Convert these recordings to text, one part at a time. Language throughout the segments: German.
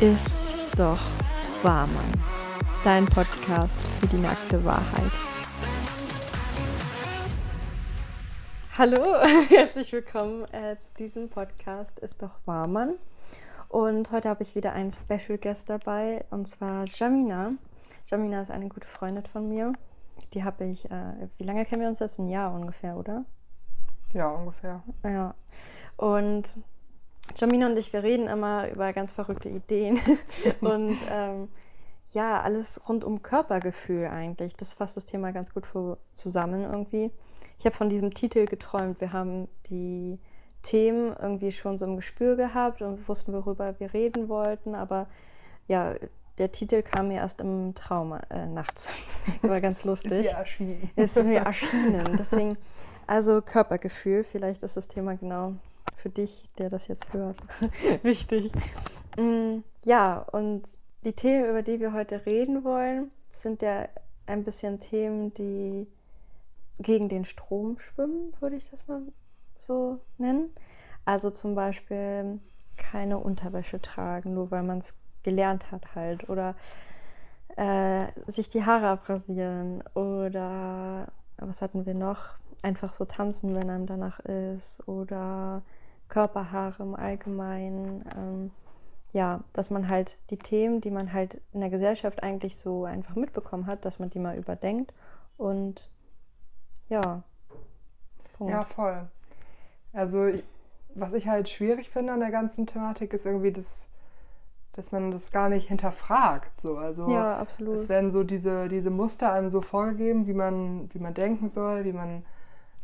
ist doch wahr, Mann. Dein Podcast für die nackte Wahrheit. Hallo, herzlich willkommen äh, zu diesem Podcast Ist doch wahr, Mann. Und heute habe ich wieder einen Special Guest dabei und zwar Jamina. Jamina ist eine gute Freundin von mir. Die habe ich, äh, wie lange kennen wir uns jetzt? Ein Jahr ungefähr, oder? Ja, ungefähr. Ja. Und Jamina und ich, wir reden immer über ganz verrückte Ideen und ähm, ja, alles rund um Körpergefühl eigentlich. Das fasst das Thema ganz gut für, zusammen irgendwie. Ich habe von diesem Titel geträumt. Wir haben die Themen irgendwie schon so im Gespür gehabt und wussten, worüber wir reden wollten, aber ja, der Titel kam mir erst im Traum äh, nachts. War ganz lustig. Ist mir erschienen. Ist mir erschienen. Deswegen, also Körpergefühl, vielleicht ist das Thema genau für dich, der das jetzt hört, wichtig. Mm, ja, und die Themen, über die wir heute reden wollen, sind ja ein bisschen Themen, die gegen den Strom schwimmen, würde ich das mal so nennen. Also zum Beispiel keine Unterwäsche tragen, nur weil man es gelernt hat halt. Oder äh, sich die Haare abrasieren. Oder was hatten wir noch? Einfach so tanzen, wenn einem danach ist. Oder Körperhaare im Allgemeinen. Ähm, ja, dass man halt die Themen, die man halt in der Gesellschaft eigentlich so einfach mitbekommen hat, dass man die mal überdenkt und ja. Punkt. Ja, voll. Also, was ich halt schwierig finde an der ganzen Thematik, ist irgendwie das, dass man das gar nicht hinterfragt. So. Also, ja, absolut. Es werden so diese, diese Muster einem so vorgegeben, wie man, wie man denken soll, wie man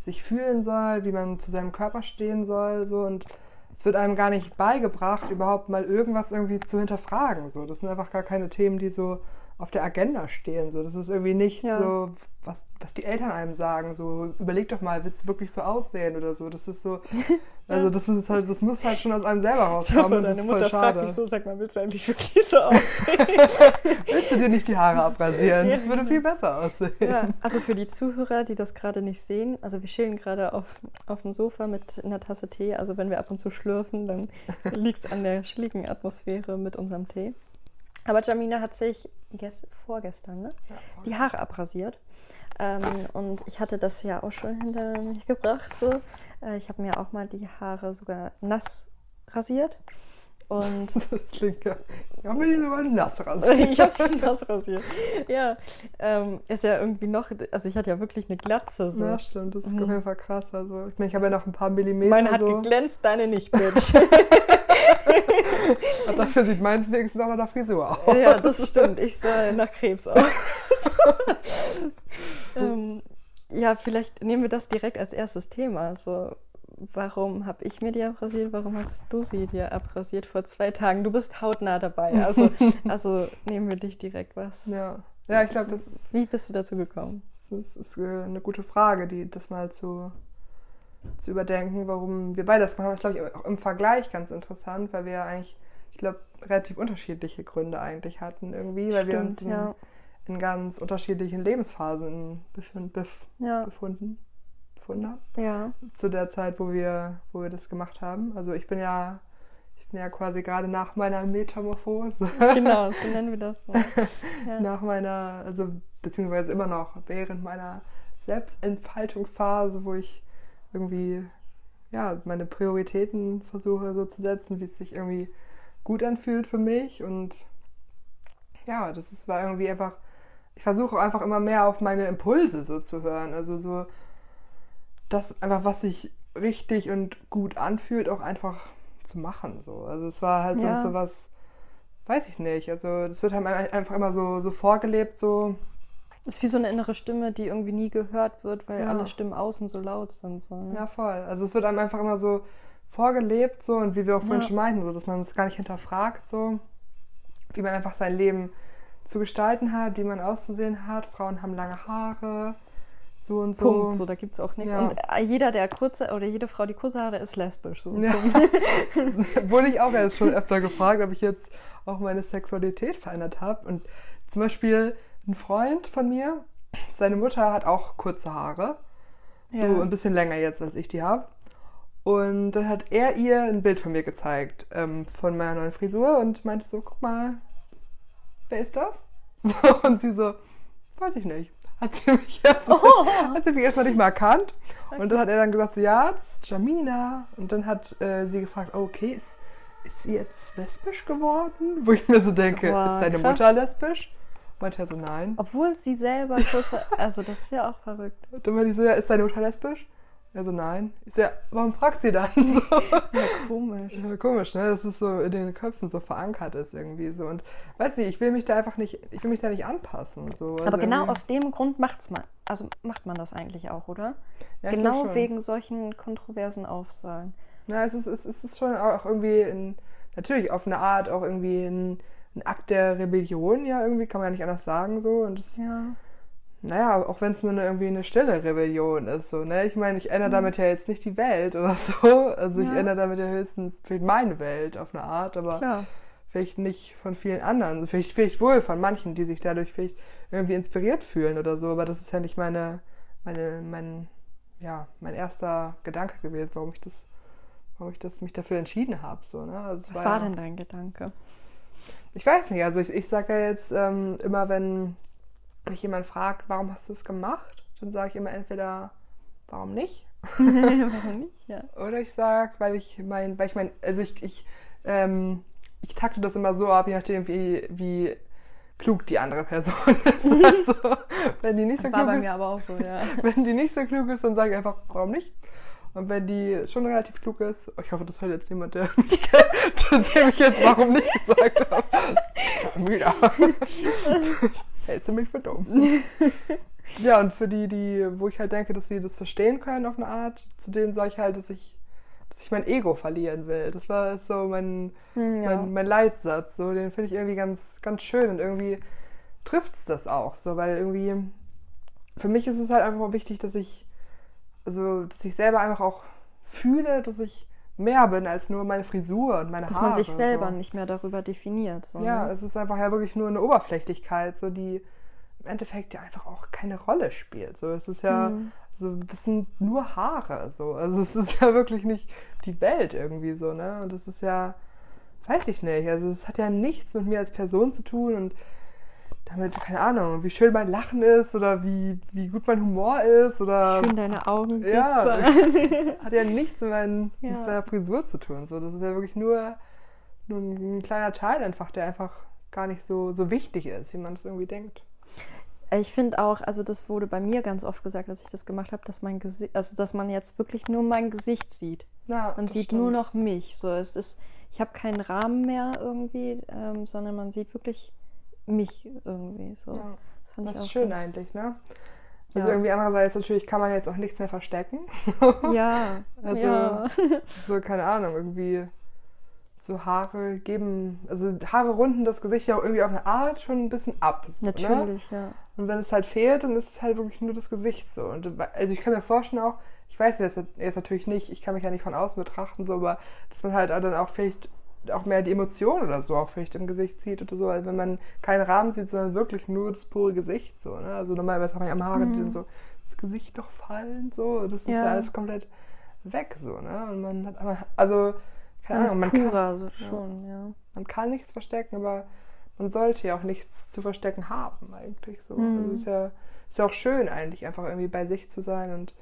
sich fühlen soll, wie man zu seinem Körper stehen soll. So. Und es wird einem gar nicht beigebracht, überhaupt mal irgendwas irgendwie zu hinterfragen. So. Das sind einfach gar keine Themen, die so auf der Agenda stehen. So. Das ist irgendwie nicht ja. so, was, was die Eltern einem sagen. So, überleg doch mal, willst du wirklich so aussehen oder so? Das ist so, also das ist halt, das muss halt schon aus einem selber rauskommen. Hoffe, deine Mutter fragt mich so, sag mal, willst du eigentlich wirklich so aussehen? willst du dir nicht die Haare abrasieren? Das würde viel besser aussehen. Ja, also für die Zuhörer, die das gerade nicht sehen, also wir chillen gerade auf, auf dem Sofa mit einer Tasse Tee. Also wenn wir ab und zu schlürfen, dann liegt es an der chilligen Atmosphäre mit unserem Tee. Aber Jamina hat sich vorgestern ne? Ja, die Haare abrasiert. Ähm, und ich hatte das ja auch schon hinter mich gebracht. So. Äh, ich habe mir auch mal die Haare sogar nass rasiert. Und das klingt ja. Ich habe mir die sogar nass rasiert. ich habe sie nass rasiert. Ja, ähm, ist ja irgendwie noch. Also, ich hatte ja wirklich eine Glatze. So. Ja, stimmt. Das ist mhm. auf jeden Fall krass. Also, ich meine, ich habe ja noch ein paar Millimeter. Meine hat so. geglänzt, deine nicht, Bitch. dafür sieht meins wenigstens auch nach der Frisur aus. Ja, das stimmt. Ich sah nach Krebs aus. ähm, ja, vielleicht nehmen wir das direkt als erstes Thema. So, warum habe ich mir die abrasiert? Warum hast du sie dir abrasiert vor zwei Tagen? Du bist hautnah dabei. Also, also nehmen wir dich direkt was. Ja, ja ich glaube, das ist. Wie bist du dazu gekommen? Das ist äh, eine gute Frage, die das mal zu zu überdenken, warum wir beide das machen. Das ist, glaube ich, auch im Vergleich ganz interessant, weil wir eigentlich, ich glaube, relativ unterschiedliche Gründe eigentlich hatten irgendwie, weil Stimmt, wir uns in, ja. in, ganz unterschiedlichen Lebensphasen befund, bef, ja. befunden, befunden haben. Ja. Zu der Zeit, wo wir, wo wir das gemacht haben. Also ich bin ja ich bin ja quasi gerade nach meiner Metamorphose. Genau, so nennen wir das. Ja. nach meiner, also beziehungsweise immer noch während meiner Selbstentfaltungsphase, wo ich irgendwie ja, meine Prioritäten versuche so zu setzen, wie es sich irgendwie gut anfühlt für mich. Und ja, das ist, war irgendwie einfach, ich versuche einfach immer mehr auf meine Impulse so zu hören. Also so das einfach, was sich richtig und gut anfühlt, auch einfach zu machen. So. Also es war halt ja. sonst so was, weiß ich nicht. Also das wird halt einfach immer so, so vorgelebt, so ist wie so eine innere Stimme, die irgendwie nie gehört wird, weil ja. alle Stimmen außen so laut sind. So, ne? Ja, voll. Also es wird einem einfach immer so vorgelebt, so und wie wir auch vorhin ja. schon meinten, so, dass man es gar nicht hinterfragt, so wie man einfach sein Leben zu gestalten hat, wie man auszusehen hat. Frauen haben lange Haare, so und so. Punkt, so, da gibt es auch nichts. Ja. Und äh, jeder, der kurze, oder jede Frau, die kurze Haare ist lesbisch. So. Ja. Wurde ich auch erst schon öfter gefragt, ob ich jetzt auch meine Sexualität verändert habe. Und zum Beispiel ein Freund von mir, seine Mutter hat auch kurze Haare. So ja. ein bisschen länger jetzt, als ich die habe. Und dann hat er ihr ein Bild von mir gezeigt, ähm, von meiner neuen Frisur und meinte so, guck mal, wer ist das? So, und sie so, weiß ich nicht. Hat sie mich erstmal oh. hat sie mich erstmal nicht mal erkannt. Und dann hat er dann gesagt, so, ja, das ist Jamina. Und dann hat äh, sie gefragt, oh, okay, ist, ist sie jetzt lesbisch geworden? Wo ich mir so denke, wow, ist deine krass. Mutter lesbisch? Meinte so, nein. Obwohl sie selber kurz, also das ist ja auch verrückt. Und ich so, ja, ist deine Mutter lesbisch? Also nein. Ist ja, warum fragt sie dann so? Ja, komisch. Ja, komisch, ne? Dass es so in den Köpfen so verankert ist irgendwie so. Und weiß nicht, ich will mich da einfach nicht, ich will mich da nicht anpassen. So. Also Aber genau aus dem Grund macht's man, also macht man das eigentlich auch, oder? Ja, genau wegen solchen kontroversen Aufsagen. Ja, es ist, es ist schon auch irgendwie in, natürlich auf eine Art auch irgendwie ein, ein Akt der Rebellion, ja, irgendwie kann man ja nicht anders sagen so. Und das, ja naja, auch wenn es nur eine, irgendwie eine stille Rebellion ist, so, ne? Ich meine, ich ändere mhm. damit ja jetzt nicht die Welt oder so. Also ich ja. ändere damit ja höchstens vielleicht meine Welt auf eine Art, aber Klar. vielleicht nicht von vielen anderen. Vielleicht, vielleicht wohl von manchen, die sich dadurch vielleicht irgendwie inspiriert fühlen oder so, aber das ist ja nicht meine, meine, mein, ja, mein erster Gedanke gewesen, warum ich das, warum ich das mich dafür entschieden habe. So, ne? also Was war, war denn dein Gedanke? Ich weiß nicht, also ich, ich sage ja jetzt ähm, immer, wenn mich jemand fragt, warum hast du es gemacht, dann sage ich immer entweder, warum nicht? warum nicht, ja. Oder ich sage, weil ich mein, weil ich mein, also ich, ich, ähm, ich takte das immer so ab, je nachdem, wie, wie klug die andere Person ist. Also, wenn die nicht das so war klug bei ist, mir aber auch so, ja. Wenn die nicht so klug ist, dann sage ich einfach, warum nicht? Und wenn die schon relativ klug ist, ich hoffe, das hört jetzt jemand, der, dem ich jetzt warum nicht gesagt habe. Wieder hältst du mich für dumm. ja, und für die, die, wo ich halt denke, dass sie das verstehen können auf eine Art, zu denen sage ich halt, dass ich, dass ich mein Ego verlieren will. Das war so mein, hm, ja. mein, mein, Leitsatz. So, den finde ich irgendwie ganz, ganz schön und irgendwie trifft es das auch. So, weil irgendwie, für mich ist es halt einfach wichtig, dass ich, also, dass ich selber einfach auch fühle, dass ich mehr bin als nur meine Frisur und meine Dass Haare. Dass man sich selber so. nicht mehr darüber definiert. So, ja, ne? es ist einfach ja wirklich nur eine Oberflächlichkeit, so die im Endeffekt ja einfach auch keine Rolle spielt. So, es ist ja, mhm. so, das sind nur Haare. So. Also es ist ja wirklich nicht die Welt irgendwie so, ne? Und das ist ja, weiß ich nicht. Also es hat ja nichts mit mir als Person zu tun und damit, keine Ahnung, wie schön mein Lachen ist oder wie, wie gut mein Humor ist oder. Schön deine Augen. Ja, hat ja nichts mit, mein, ja. mit meiner Frisur zu tun. So, das ist ja wirklich nur, nur ein, kleiner Teil einfach, der einfach gar nicht so, so wichtig ist, wie man es irgendwie denkt. Ich finde auch, also das wurde bei mir ganz oft gesagt, als ich das gemacht habe, dass mein Gesicht, also dass man jetzt wirklich nur mein Gesicht sieht. Ja, man sieht stimmt. nur noch mich. So, es ist, ich habe keinen Rahmen mehr irgendwie, ähm, sondern man sieht wirklich mich irgendwie. So. Ja. Das, das ist schön eigentlich, ne? Also ja. irgendwie andererseits natürlich kann man jetzt auch nichts mehr verstecken. ja. also ja. so keine Ahnung irgendwie so Haare geben, also Haare runden das Gesicht ja auch irgendwie auf eine Art schon ein bisschen ab. So, ne? Natürlich, ne? ja. Und wenn es halt fehlt, dann ist es halt wirklich nur das Gesicht so. Und also ich kann mir vorstellen auch, ich weiß jetzt, jetzt natürlich nicht, ich kann mich ja nicht von außen betrachten, so, aber dass man halt dann auch vielleicht auch mehr die Emotion oder so auch vielleicht im Gesicht sieht oder so, als wenn man keinen Rahmen sieht, sondern wirklich nur das pure Gesicht. So, ne? Also normalerweise man ja am Haare, die dann mhm. so das Gesicht doch fallen, so. Das ist ja, ja alles komplett weg, so, ne? Und man hat aber, also, keine Ahnung, man purer, kann, so schon, ja. Man kann nichts verstecken, aber man sollte ja auch nichts zu verstecken haben, eigentlich so. Mhm. Also ist ja, ist ja auch schön eigentlich, einfach irgendwie bei sich zu sein und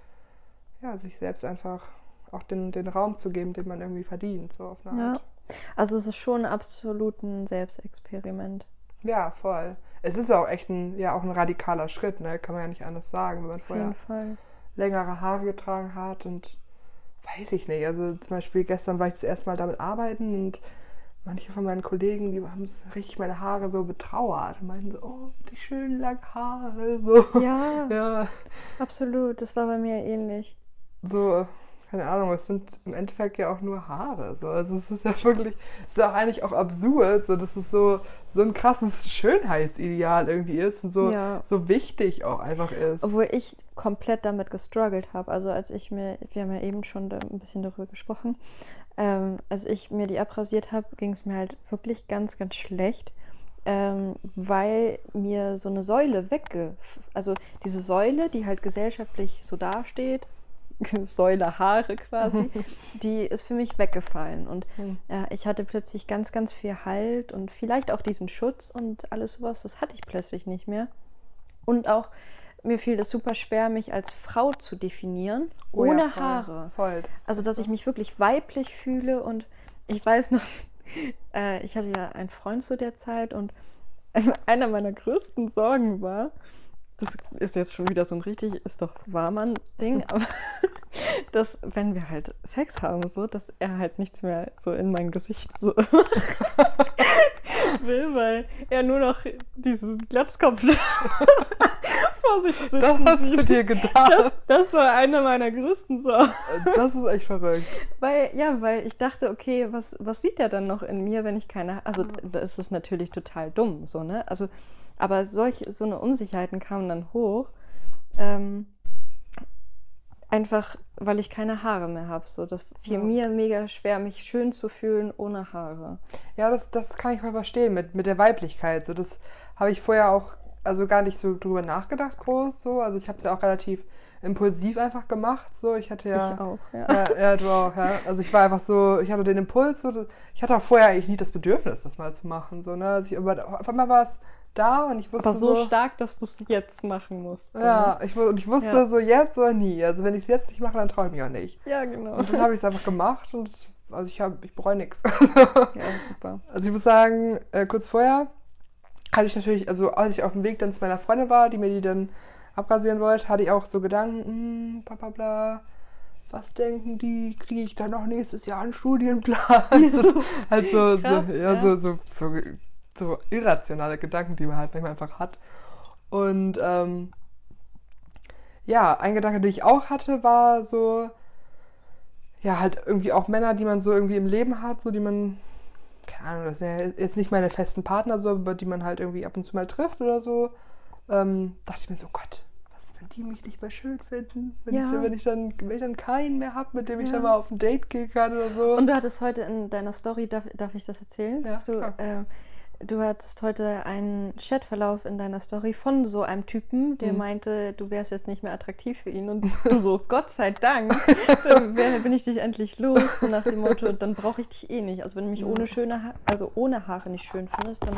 ja, sich selbst einfach auch den, den Raum zu geben, den man irgendwie verdient, so auf eine Art. Ja. Also es ist schon absolut ein Selbstexperiment. Ja, voll. Es ist auch echt ein, ja, auch ein radikaler Schritt, ne? Kann man ja nicht anders sagen, wenn man vorher längere Haare getragen hat und weiß ich nicht. Also zum Beispiel gestern war ich das erste Mal damit arbeiten und manche von meinen Kollegen, die haben richtig meine Haare so betrauert und meinten so, oh, die schönen langen Haare. So. Ja, ja, absolut. Das war bei mir ähnlich. So, keine Ahnung, es sind im Endeffekt ja auch nur Haare. So. Also es ist ja wirklich, es ist auch eigentlich auch absurd, so dass es so, so ein krasses Schönheitsideal irgendwie ist und so, ja. so wichtig auch einfach ist. Obwohl ich komplett damit gestruggelt habe. Also als ich mir, wir haben ja eben schon ein bisschen darüber gesprochen, ähm, als ich mir die abrasiert habe, ging es mir halt wirklich ganz, ganz schlecht. Ähm, weil mir so eine Säule wegge... Also diese Säule, die halt gesellschaftlich so dasteht, Säule Haare quasi, die ist für mich weggefallen. Und Hm. äh, ich hatte plötzlich ganz, ganz viel Halt und vielleicht auch diesen Schutz und alles sowas, das hatte ich plötzlich nicht mehr. Und auch mir fiel es super schwer, mich als Frau zu definieren, Oh ja, ohne voll, Haare. Voll. Das Also, dass ich mich wirklich weiblich fühle und ich weiß noch, äh, ich hatte ja einen Freund zu der Zeit und einer meiner größten Sorgen war, das ist jetzt schon wieder so ein richtig, ist doch Warmann-Ding, aber dass, wenn wir halt Sex haben, so, dass er halt nichts mehr so in mein Gesicht so will, weil er nur noch diesen Glatzkopf vor sich sitzen das hast du sieht. dir gedacht. Das, das war eine meiner größten Sorgen. Das ist echt verrückt. Weil, ja, weil ich dachte, okay, was, was sieht er dann noch in mir, wenn ich keine. Also, da ist es natürlich total dumm, so, ne? Also, aber solche, so eine Unsicherheiten kamen dann hoch. Ähm, einfach, weil ich keine Haare mehr habe. So, das fiel Ja. mir mega schwer, mich schön zu fühlen ohne Haare. Ja, das, das kann ich mal verstehen mit, mit der Weiblichkeit. So, das habe ich vorher auch also gar nicht so drüber nachgedacht groß. So. Also ich habe es ja auch relativ impulsiv einfach gemacht. So. Ich hatte ja. Ich auch, ja. Ja, ja, du auch, ja. Also ich war einfach so, ich hatte den Impuls, so, ich hatte auch vorher eigentlich nie das Bedürfnis, das mal zu machen. So, ne? also ich, aber auf einmal war es da und ich wusste Aber so, so stark, dass du es jetzt machen musst. So, Ja, ne? ich, und ich wusste Ja. so jetzt oder nie. Also wenn ich es jetzt nicht mache, dann traue ich mich auch nicht. ja genau. Und dann habe ich es einfach gemacht und also ich ich bereue nichts. Ja, super. Also ich muss sagen, äh, kurz vorher hatte ich natürlich, also als ich auf dem Weg dann zu meiner Freundin war, die mir die dann abrasieren wollte, hatte ich auch so Gedanken, hm, bla bla bla, was denken die, kriege ich dann noch nächstes Jahr einen Studienplan? so, halt so, Krass, so, ja, ja. So, so, so, so irrationale Gedanken, die man halt manchmal einfach hat. Und ähm, ja, ein Gedanke, den ich auch hatte, war so, ja, halt irgendwie auch Männer, die man so irgendwie im Leben hat, so die man, keine Ahnung, das sind ja jetzt nicht meine festen Partner, so, aber die man halt irgendwie ab und zu mal trifft oder so, ähm, dachte ich mir so, Gott, was, wenn die mich nicht mehr schön finden, wenn, Ja. ich, wenn, ich, dann, wenn ich dann keinen mehr habe, mit dem ich Ja. dann mal auf ein Date gehen kann oder so. Und du hattest heute in deiner Story, darf, darf ich das erzählen? Ja, Dass du, äh, du hattest heute einen Chatverlauf in deiner Story von so einem Typen, der Mhm. meinte, du wärst jetzt nicht mehr attraktiv für ihn. Und du so, Gott sei Dank, dann bin ich dich endlich los. So nach dem Motto, dann brauche ich dich eh nicht. Also wenn du mich ohne schöne ha also ohne Haare nicht schön findest, dann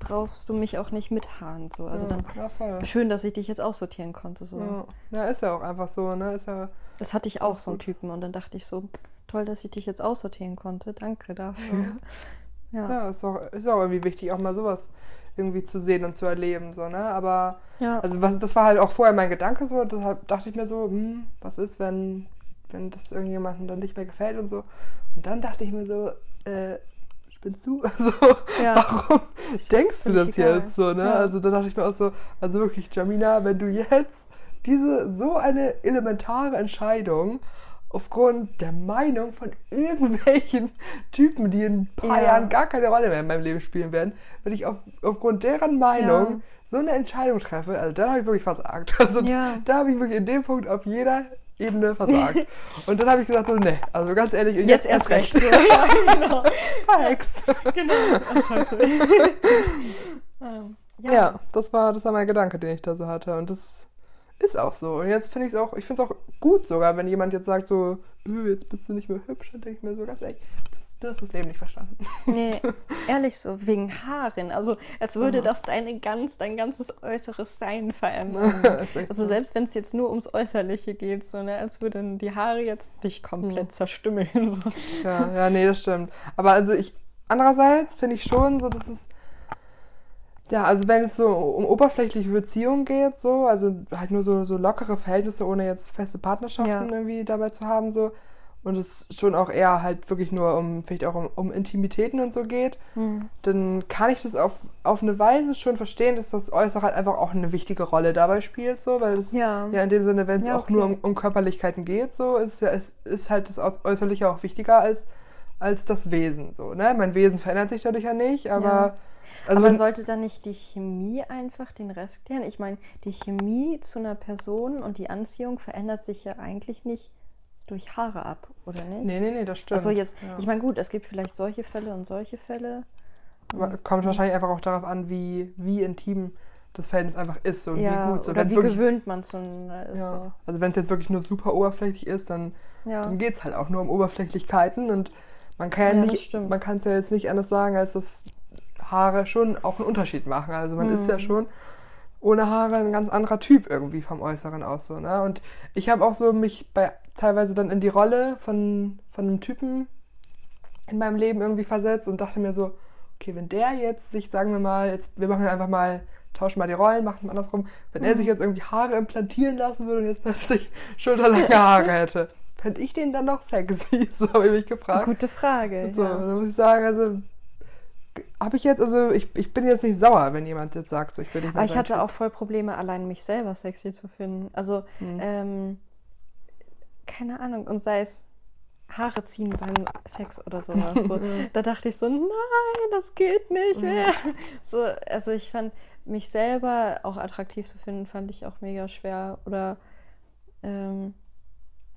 brauchst du mich auch nicht mit Haaren. So. Also dann ja, schön, dass ich dich jetzt aussortieren konnte. So. Ja. ja, ist ja auch einfach so, ne? Ist ja, Das hatte ich auch, so einen. Typen. Und dann dachte ich so, toll, dass ich dich jetzt aussortieren konnte. Danke dafür. Ja. ja, ist auch, ist auch irgendwie wichtig, auch mal sowas irgendwie zu sehen und zu erleben, so, ne? Aber Ja. Also was, das war halt auch vorher mein Gedanke so, deshalb dachte ich mir so, hm, was ist, wenn, wenn das irgendjemandem dann nicht mehr gefällt und so. Und dann dachte ich mir so, äh, spinnst du? So, Ja. warum denkst du das egal. jetzt so, ne? Ja. Also da dachte ich mir auch so, also wirklich, Jamina, wenn du jetzt diese so eine elementare Entscheidung aufgrund der Meinung von irgendwelchen Typen, die in ein paar Ja. Jahren gar keine Rolle mehr in meinem Leben spielen werden, wenn ich auf, aufgrund deren Meinung Ja. so eine Entscheidung treffe, also dann habe ich wirklich versagt. Also Ja. da habe ich wirklich in dem Punkt auf jeder Ebene versagt. Und dann habe ich gesagt, so, nee, also ganz ehrlich, und Jetzt erst recht. So. ja, genau. Verhext. genau. Ach, scheiße. Ähm, Ja. das war, das war mein Gedanke, den ich da so hatte. Und das ist auch so. Und jetzt finde ich es auch, ich finde es auch gut sogar, wenn jemand jetzt sagt so, "Öh, jetzt bist du nicht mehr hübsch, dann denke ich mir so ganz ehrlich, du hast, das Leben nicht verstanden. Nee, ehrlich so, wegen Haaren. Also, als würde das deine ganz, dein ganzes äußeres Sein verändern. Also, so. selbst wenn es jetzt nur ums Äußerliche geht, so, ne, als würden die Haare jetzt dich komplett Hm. zerstümmeln. So. Ja, ja, nee, das stimmt. Aber also ich, andererseits finde ich schon so, dass es, ja, also wenn es so um oberflächliche Beziehungen geht, so, also halt nur so, so lockere Verhältnisse, ohne jetzt feste Partnerschaften Ja. irgendwie dabei zu haben, so, und es schon auch eher halt wirklich nur um, vielleicht auch um, um Intimitäten und so geht, Hm. dann kann ich das auf, auf eine Weise schon verstehen, dass das Äußere halt einfach auch eine wichtige Rolle dabei spielt, so, weil es Ja. ja in dem Sinne, wenn es Ja, auch nur okay. um, um Körperlichkeiten geht, so, ist, ja- ist, ist halt das Äuß- Äußerliche auch wichtiger als, als das Wesen, so, ne? Mein Wesen verändert sich dadurch ja nicht, aber. Also Aber sollte dann nicht die Chemie einfach den Rest klären? Ich meine, die Chemie zu einer Person und die Anziehung verändert sich ja eigentlich nicht durch Haare ab, oder nicht? nee, nee, nee, das stimmt. Achso, jetzt, ja. ich meine, gut, es gibt vielleicht solche Fälle und solche Fälle. Aber Kommt wahrscheinlich einfach auch darauf an, wie, wie intim das Verhältnis einfach ist und ja, wie gut. So, oder wie wirklich, gewöhnt man zueinander ist. ja. So. Also wenn es jetzt wirklich nur super oberflächlich ist, dann, Ja. dann geht es halt auch nur um Oberflächlichkeiten und man kann ja, nicht, man kann es ja jetzt nicht anders sagen, als dass Haare schon auch einen Unterschied machen. Also man ist ja Mhm. schon ohne Haare ein ganz anderer Typ irgendwie vom Äußeren aus so. Ne? Und ich habe auch so mich bei teilweise dann in die Rolle von, von einem Typen in meinem Leben irgendwie versetzt und dachte mir so, okay, wenn der jetzt sich, sagen wir mal, jetzt, wir machen einfach mal, tauschen mal die Rollen, machen andersrum, wenn er Mhm. sich jetzt irgendwie Haare implantieren lassen würde und jetzt plötzlich schulterlange Haare hätte, fände ich den dann noch sexy? So habe ich mich gefragt. Gute Frage. So, ja. dann muss ich sagen, also habe ich jetzt, also ich, ich bin jetzt nicht sauer, wenn jemand jetzt sagt, so ich bin nicht Aber ich hatte Typ. auch voll Probleme, allein mich selber sexy zu finden. Also, Mhm. ähm, keine Ahnung, und sei es Haare ziehen beim Sex oder sowas. So. da dachte ich so, nein, das geht nicht mehr. So, also ich fand mich selber auch attraktiv zu finden, fand ich auch mega schwer. Oder ähm,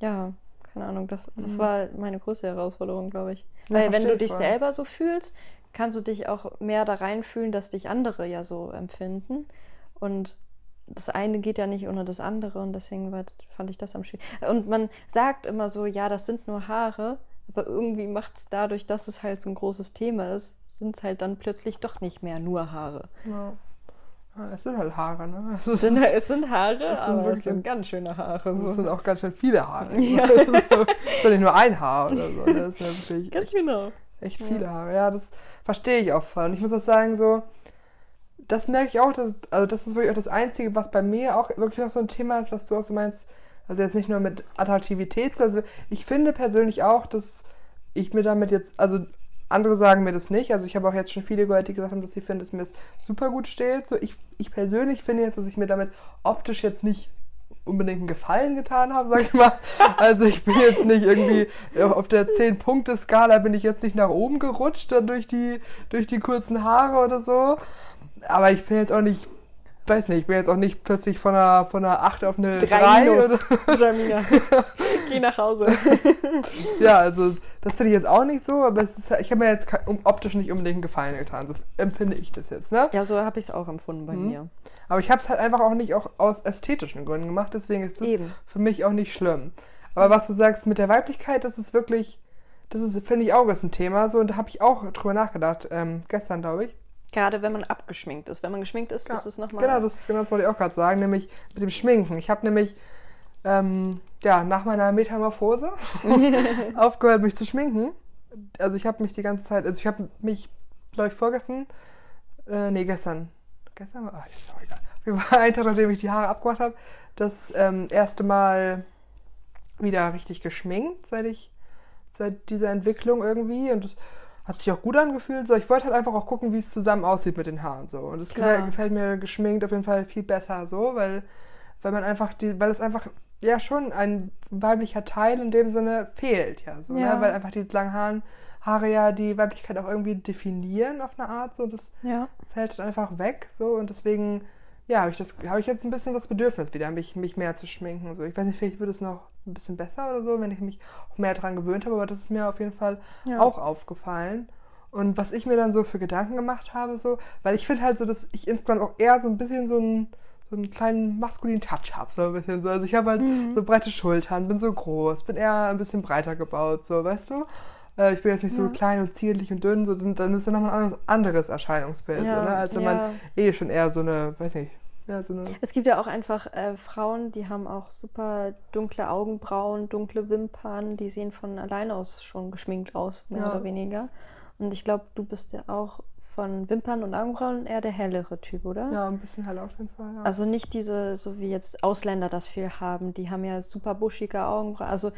ja, keine Ahnung, das, das Mhm. war meine größte Herausforderung, glaube ich. Ja, Weil wenn versteh du ich dich voll. selber so fühlst, kannst du dich auch mehr da reinfühlen, dass dich andere ja so empfinden. Und das eine geht ja nicht ohne das andere und deswegen war, fand ich das am schwierigsten. Und man sagt immer so, ja, das sind nur Haare, aber irgendwie macht es dadurch, dass es halt so ein großes Thema ist, sind es halt dann plötzlich doch nicht mehr nur Haare. Ja. Ja, es sind halt Haare, ne? Es, Es ist, sind, es sind Haare, Es sind aber es sind ganz schöne Haare. es So. sind auch ganz schön viele Haare. Ja. es ist ja nicht nur ein Haar oder so. Das sind ja wirklich Ganz genau. Echt Ja. viele Haare. Ja, das verstehe ich auch voll. Und ich muss auch sagen, so, das merke ich auch, dass, also das ist wirklich auch das Einzige, was bei mir auch wirklich noch so ein Thema ist, was du auch so meinst. Also jetzt nicht nur mit Attraktivität, so, also ich finde persönlich auch, dass ich mir damit jetzt, also andere sagen mir das nicht. Also ich habe auch jetzt schon viele gehört, die gesagt haben, dass sie finden, dass mir das super gut steht. So ich, ich persönlich finde jetzt, dass ich mir damit optisch jetzt nicht unbedingt einen Gefallen getan habe, sag ich mal. Also ich bin jetzt nicht irgendwie auf der 10-Punkte-Skala bin ich jetzt nicht nach oben gerutscht dann durch die, durch die kurzen Haare oder so. Aber ich bin jetzt auch nicht, weiß nicht, ich bin jetzt auch nicht plötzlich von einer, von einer 8 auf eine 3, Drei Minus. oder Jamina, geh nach Hause. Ja, also das finde ich jetzt auch nicht so, aber es ist, ich habe mir jetzt optisch nicht unbedingt einen Gefallen getan. So empfinde ich das jetzt, ne? Ja, so habe ich es auch empfunden bei Mhm. mir. Aber ich habe es halt einfach auch nicht auch aus ästhetischen Gründen gemacht, deswegen ist das Eben. für mich auch nicht schlimm. Aber was du sagst mit der Weiblichkeit, das ist wirklich, das ist, finde ich auch, ist ein Thema. So, und da habe ich auch drüber nachgedacht, ähm, gestern, glaube ich. Gerade wenn man abgeschminkt ist. Wenn man geschminkt ist, Ja, ist es nochmal. Genau das, genau das wollte ich auch gerade sagen, nämlich mit dem Schminken. Ich habe nämlich ähm, ja, nach meiner Metamorphose aufgehört, mich zu schminken. Also ich habe mich die ganze Zeit, also ich habe mich, glaube ich, vorgestern, äh, nee, gestern, gestern war, ah, ist auch egal. Wir waren ein Tag, nachdem ich die Haare abgemacht habe, das ähm, erste Mal wieder richtig geschminkt, seit ich, seit dieser Entwicklung irgendwie und das hat sich auch gut angefühlt. So, ich wollte halt einfach auch gucken, wie es zusammen aussieht mit den Haaren so. Und es gefällt, gefällt mir geschminkt auf jeden Fall viel besser so, weil, weil man einfach die, weil es einfach ja schon ein weiblicher Teil in dem Sinne fehlt, ja. So, Ja. Ne? Weil einfach die langen Haaren, Haare ja die Weiblichkeit auch irgendwie definieren auf eine Art. So, das Ja. fällt halt einfach weg. So, und deswegen, ja, habe ich das, habe ich jetzt ein bisschen das Bedürfnis wieder, mich, mich mehr zu schminken. So, ich weiß nicht, vielleicht wird es noch ein bisschen besser oder so, wenn ich mich auch mehr dran gewöhnt habe, aber das ist mir auf jeden Fall Ja. auch aufgefallen. Und was ich mir dann so für Gedanken gemacht habe, so, weil ich finde halt so, dass ich insgesamt auch eher so ein bisschen so einen, so einen kleinen maskulinen Touch habe, so ein bisschen so. Also ich habe halt Mhm. so breite Schultern, bin so groß, bin eher ein bisschen breiter gebaut, so, weißt du? Äh, Ich bin jetzt nicht so Ja. klein und zierlich und dünn, so, dann ist ja nochmal ein anderes- Erscheinungsbild, Ja, so, ne? als wenn ja. man eh schon eher so eine, weiß nicht, ja, so eine. Es gibt ja auch einfach äh, Frauen, die haben auch super dunkle Augenbrauen, dunkle Wimpern, die sehen von alleine aus schon geschminkt aus, mehr Ja. oder weniger. Und ich glaube, du bist ja auch von Wimpern und Augenbrauen eher der hellere Typ, oder? Ja, ein bisschen heller auf jeden Fall. Ja. Also nicht diese, so wie jetzt Ausländer das viel haben, die haben ja super buschige Augenbrauen. Also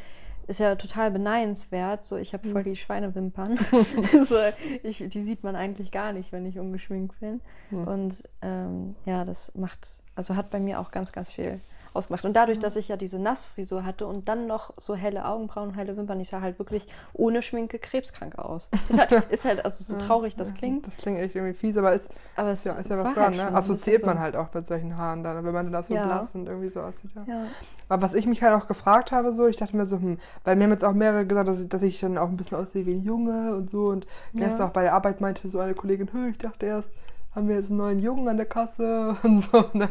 ist ja total beneinswert. So, ich habe voll die Schweinewimpern. so, ich, die sieht man eigentlich gar nicht, wenn ich ungeschminkt bin. Hm. Und ähm, ja, das macht, also hat bei mir auch ganz, ganz viel ausgemacht. Und dadurch, dass ich ja diese Nassfrisur hatte und dann noch so helle Augenbrauen, helle Wimpern, ich sah halt wirklich ohne Schminke krebskrank aus. Ist halt, ist halt also so traurig das klingt, Das klingt echt irgendwie fies, aber ist, aber es ja, ist ja was halt dran, schon ne? Assoziiert bisschen man so. halt auch mit solchen Haaren dann, wenn man dann so Ja. blass und irgendwie so aussieht. Ja. Ja. Aber was ich mich halt auch gefragt habe, so, ich dachte mir so, hm, weil mir haben jetzt auch mehrere gesagt, dass ich, dass ich dann auch ein bisschen aussehe wie ein Junge und so. Und gestern auch bei der Arbeit meinte so eine Kollegin, "Hö, ich dachte erst, haben wir jetzt einen neuen Jungen an der Kasse und so. Ne?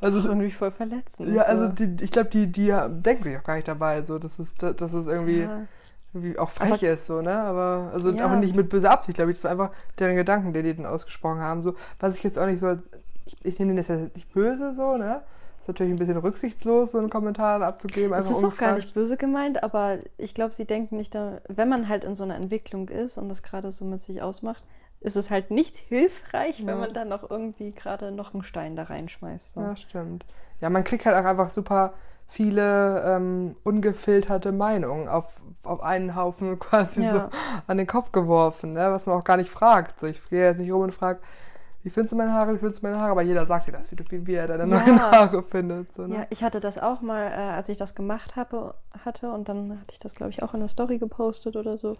Also das ist irgendwie voll verletzend. Ja, also die, ich glaube, die, die denken sich auch gar nicht dabei, so, dass es, dass es irgendwie, ja. irgendwie auch frech aber, ist, so, ne? Aber also ja. aber nicht mit böser Absicht, glaube ich, das ist einfach deren Gedanken, die die dann ausgesprochen haben. So, was ich jetzt auch nicht so, ich, ich nehme das jetzt nicht böse so, ne? Ist natürlich ein bisschen rücksichtslos, so einen Kommentar abzugeben. Das ist auch gar nicht böse gemeint, aber ich glaube, sie denken nicht, da, wenn man halt in so einer Entwicklung ist und das gerade so mit sich ausmacht, ist es halt nicht hilfreich, ja. wenn man dann noch irgendwie gerade noch einen Stein da reinschmeißt. So. Ja, stimmt. Ja, man kriegt halt auch einfach super viele ähm, ungefilterte Meinungen auf, auf einen Haufen quasi ja. so an den Kopf geworfen, ne? was man auch gar nicht fragt. So, ich gehe jetzt nicht rum und frage, wie findest du meine Haare, wie findest du meine Haare? Aber jeder sagt dir das, wie, du, wie, wie er deine ja. neuen Haare findet. So, ne? Ja, ich hatte das auch mal, äh, als ich das gemacht habe, hatte und dann hatte ich das, glaube ich, auch in der Story gepostet oder so.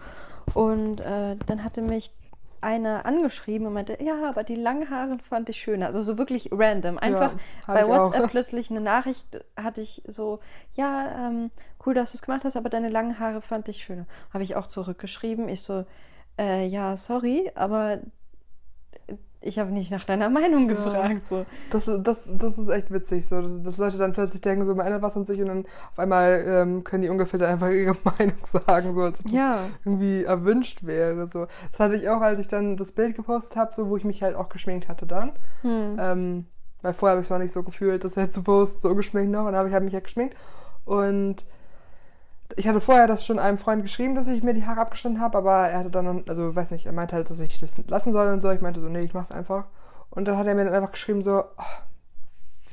Und äh, dann hatte mich eine angeschrieben und meinte, ja, aber die langen Haare fand ich schöner. Also so wirklich random. Einfach ja, bei WhatsApp auch. plötzlich eine Nachricht hatte ich so, ja, ähm, cool, dass du es gemacht hast, aber deine langen Haare fand ich schöner. Habe ich auch zurückgeschrieben. Ich so, äh, ja, sorry, aber ich habe nicht nach deiner Meinung ja. gefragt. So. Das, das, das ist echt witzig, so, dass, Leute dann plötzlich denken, so ändert was an sich und dann auf einmal ähm, können die ungefähr einfach ihre Meinung sagen, so als ja. das irgendwie erwünscht wäre. So. Das hatte ich auch, als ich dann das Bild gepostet habe, so, wo ich mich halt auch geschminkt hatte dann. Hm. Ähm, weil vorher habe ich es noch nicht so gefühlt, das jetzt zu posten, so geschminkt noch und dann habe ich halt mich halt geschminkt. Und ich hatte vorher das schon einem Freund geschrieben, dass ich mir die Haare abgeschnitten habe, aber er hatte dann, also weiß nicht, er meinte halt, dass ich das lassen soll und so. Ich meinte so, nee, ich mach's einfach. Und dann hat er mir dann einfach geschrieben so, oh,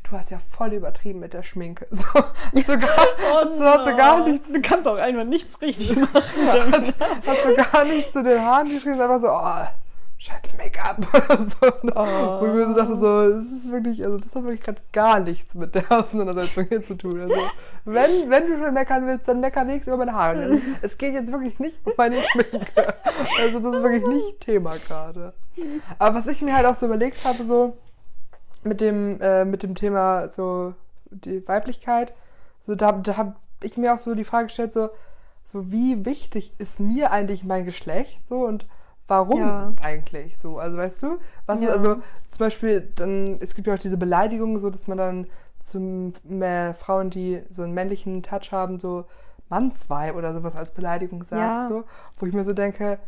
du hast ja voll übertrieben mit der Schminke. So, so gar, oh so, hast du gar nichts. Du kannst auch einfach nichts richtig machen. hast, hast du gar nichts zu den Haaren geschrieben, einfach so, oh, scheiß Make-up oder so. Oh. Wo ich mir so dachte, so, das ist wirklich, also das hat wirklich gerade gar nichts mit der Auseinandersetzung hier zu tun. Also, wenn, wenn du schon meckern willst, dann mecker nichts über meine Haare. Es geht jetzt wirklich nicht um meine Schminke. Also das ist wirklich nicht Thema gerade. Aber was ich mir halt auch so überlegt habe, so mit dem, äh, mit dem Thema so die Weiblichkeit, so da, da habe ich mir auch so die Frage gestellt, so, so wie wichtig ist mir eigentlich mein Geschlecht so und warum ja. eigentlich so? Also weißt du, was ja. also zum Beispiel dann, es gibt ja auch diese Beleidigungen, so dass man dann zu mehr Frauen, die so einen männlichen Touch haben, so Mannsweib oder sowas als Beleidigung sagt, ja. so, wo ich mir so denke,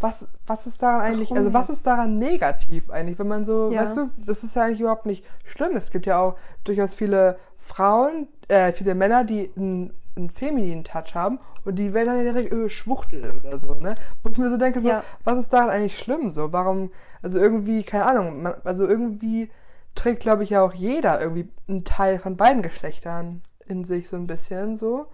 was, was ist daran eigentlich, Warum also was ist daran negativ eigentlich, wenn man so, weißt du, das ist ja eigentlich überhaupt nicht schlimm. Es gibt ja auch durchaus viele Frauen, äh, viele Männer, die einen, einen femininen Touch haben und die werden dann direkt öh, Schwuchtel oder so, ne? Wo ich mir so denke, so, ja. was ist daran eigentlich schlimm? So, warum, also irgendwie, keine Ahnung, man, also irgendwie trägt, glaube ich, ja auch jeder irgendwie einen Teil von beiden Geschlechtern in sich so ein bisschen so.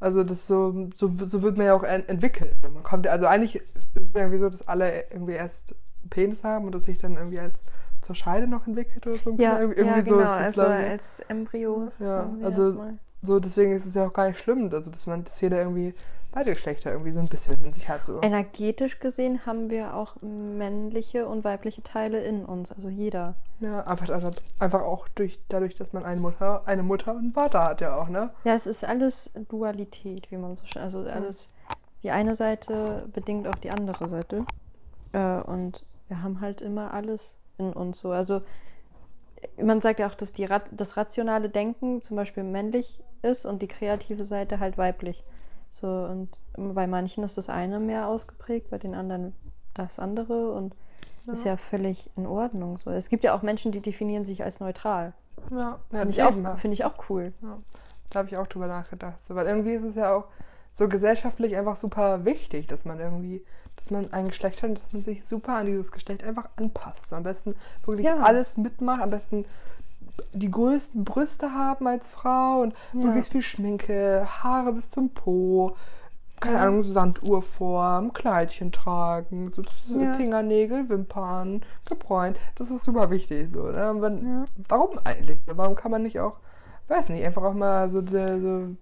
Also das so, so, so wird man ja auch ent entwickelt. So, man kommt, also eigentlich ist es irgendwie so, dass alle irgendwie erst einen Penis haben und das sich dann irgendwie als zur Scheide noch entwickelt oder so. Ja, irgendwie ja genau, also als Embryo. Ja, also so deswegen ist es ja auch gar nicht schlimm, also dass man, dass jeder irgendwie beide Geschlechter irgendwie so ein bisschen in sich hat. So. Energetisch gesehen haben wir auch männliche und weibliche Teile in uns, also jeder. Ja, einfach, also einfach auch durch, dadurch, dass man eine Mutter, eine Mutter und einen Vater hat ja auch, ne? Ja, es ist alles Dualität, wie man so schön, also alles, die eine Seite bedingt auch die andere Seite. Äh, und wir haben halt immer alles in uns so. Also man sagt ja auch, dass die, das rationale Denken zum Beispiel männlich ist und die kreative Seite halt weiblich. So, und bei manchen ist das eine mehr ausgeprägt, bei den anderen das andere und ja. ist ja völlig in Ordnung. So. Es gibt ja auch Menschen, die definieren sich als neutral. Ja, ja finde ich, auch, find ich auch cool. Ja. Da habe ich auch drüber nachgedacht. So, weil irgendwie ist es ja auch so gesellschaftlich einfach super wichtig, dass man irgendwie, dass man ein Geschlecht hat und dass man sich super an dieses Geschlecht einfach anpasst. So am besten wirklich ja. alles mitmacht, am besten die größten Brüste haben als Frau und ja. möglichst viel Schminke, Haare bis zum Po, keine ja. Ahnung, Sanduhrform, Kleidchen tragen, so ja. Fingernägel, Wimpern, gebräunt. Das ist super wichtig. So, ne? wenn. Warum eigentlich so? Warum kann man nicht auch, weiß nicht, einfach auch mal so, so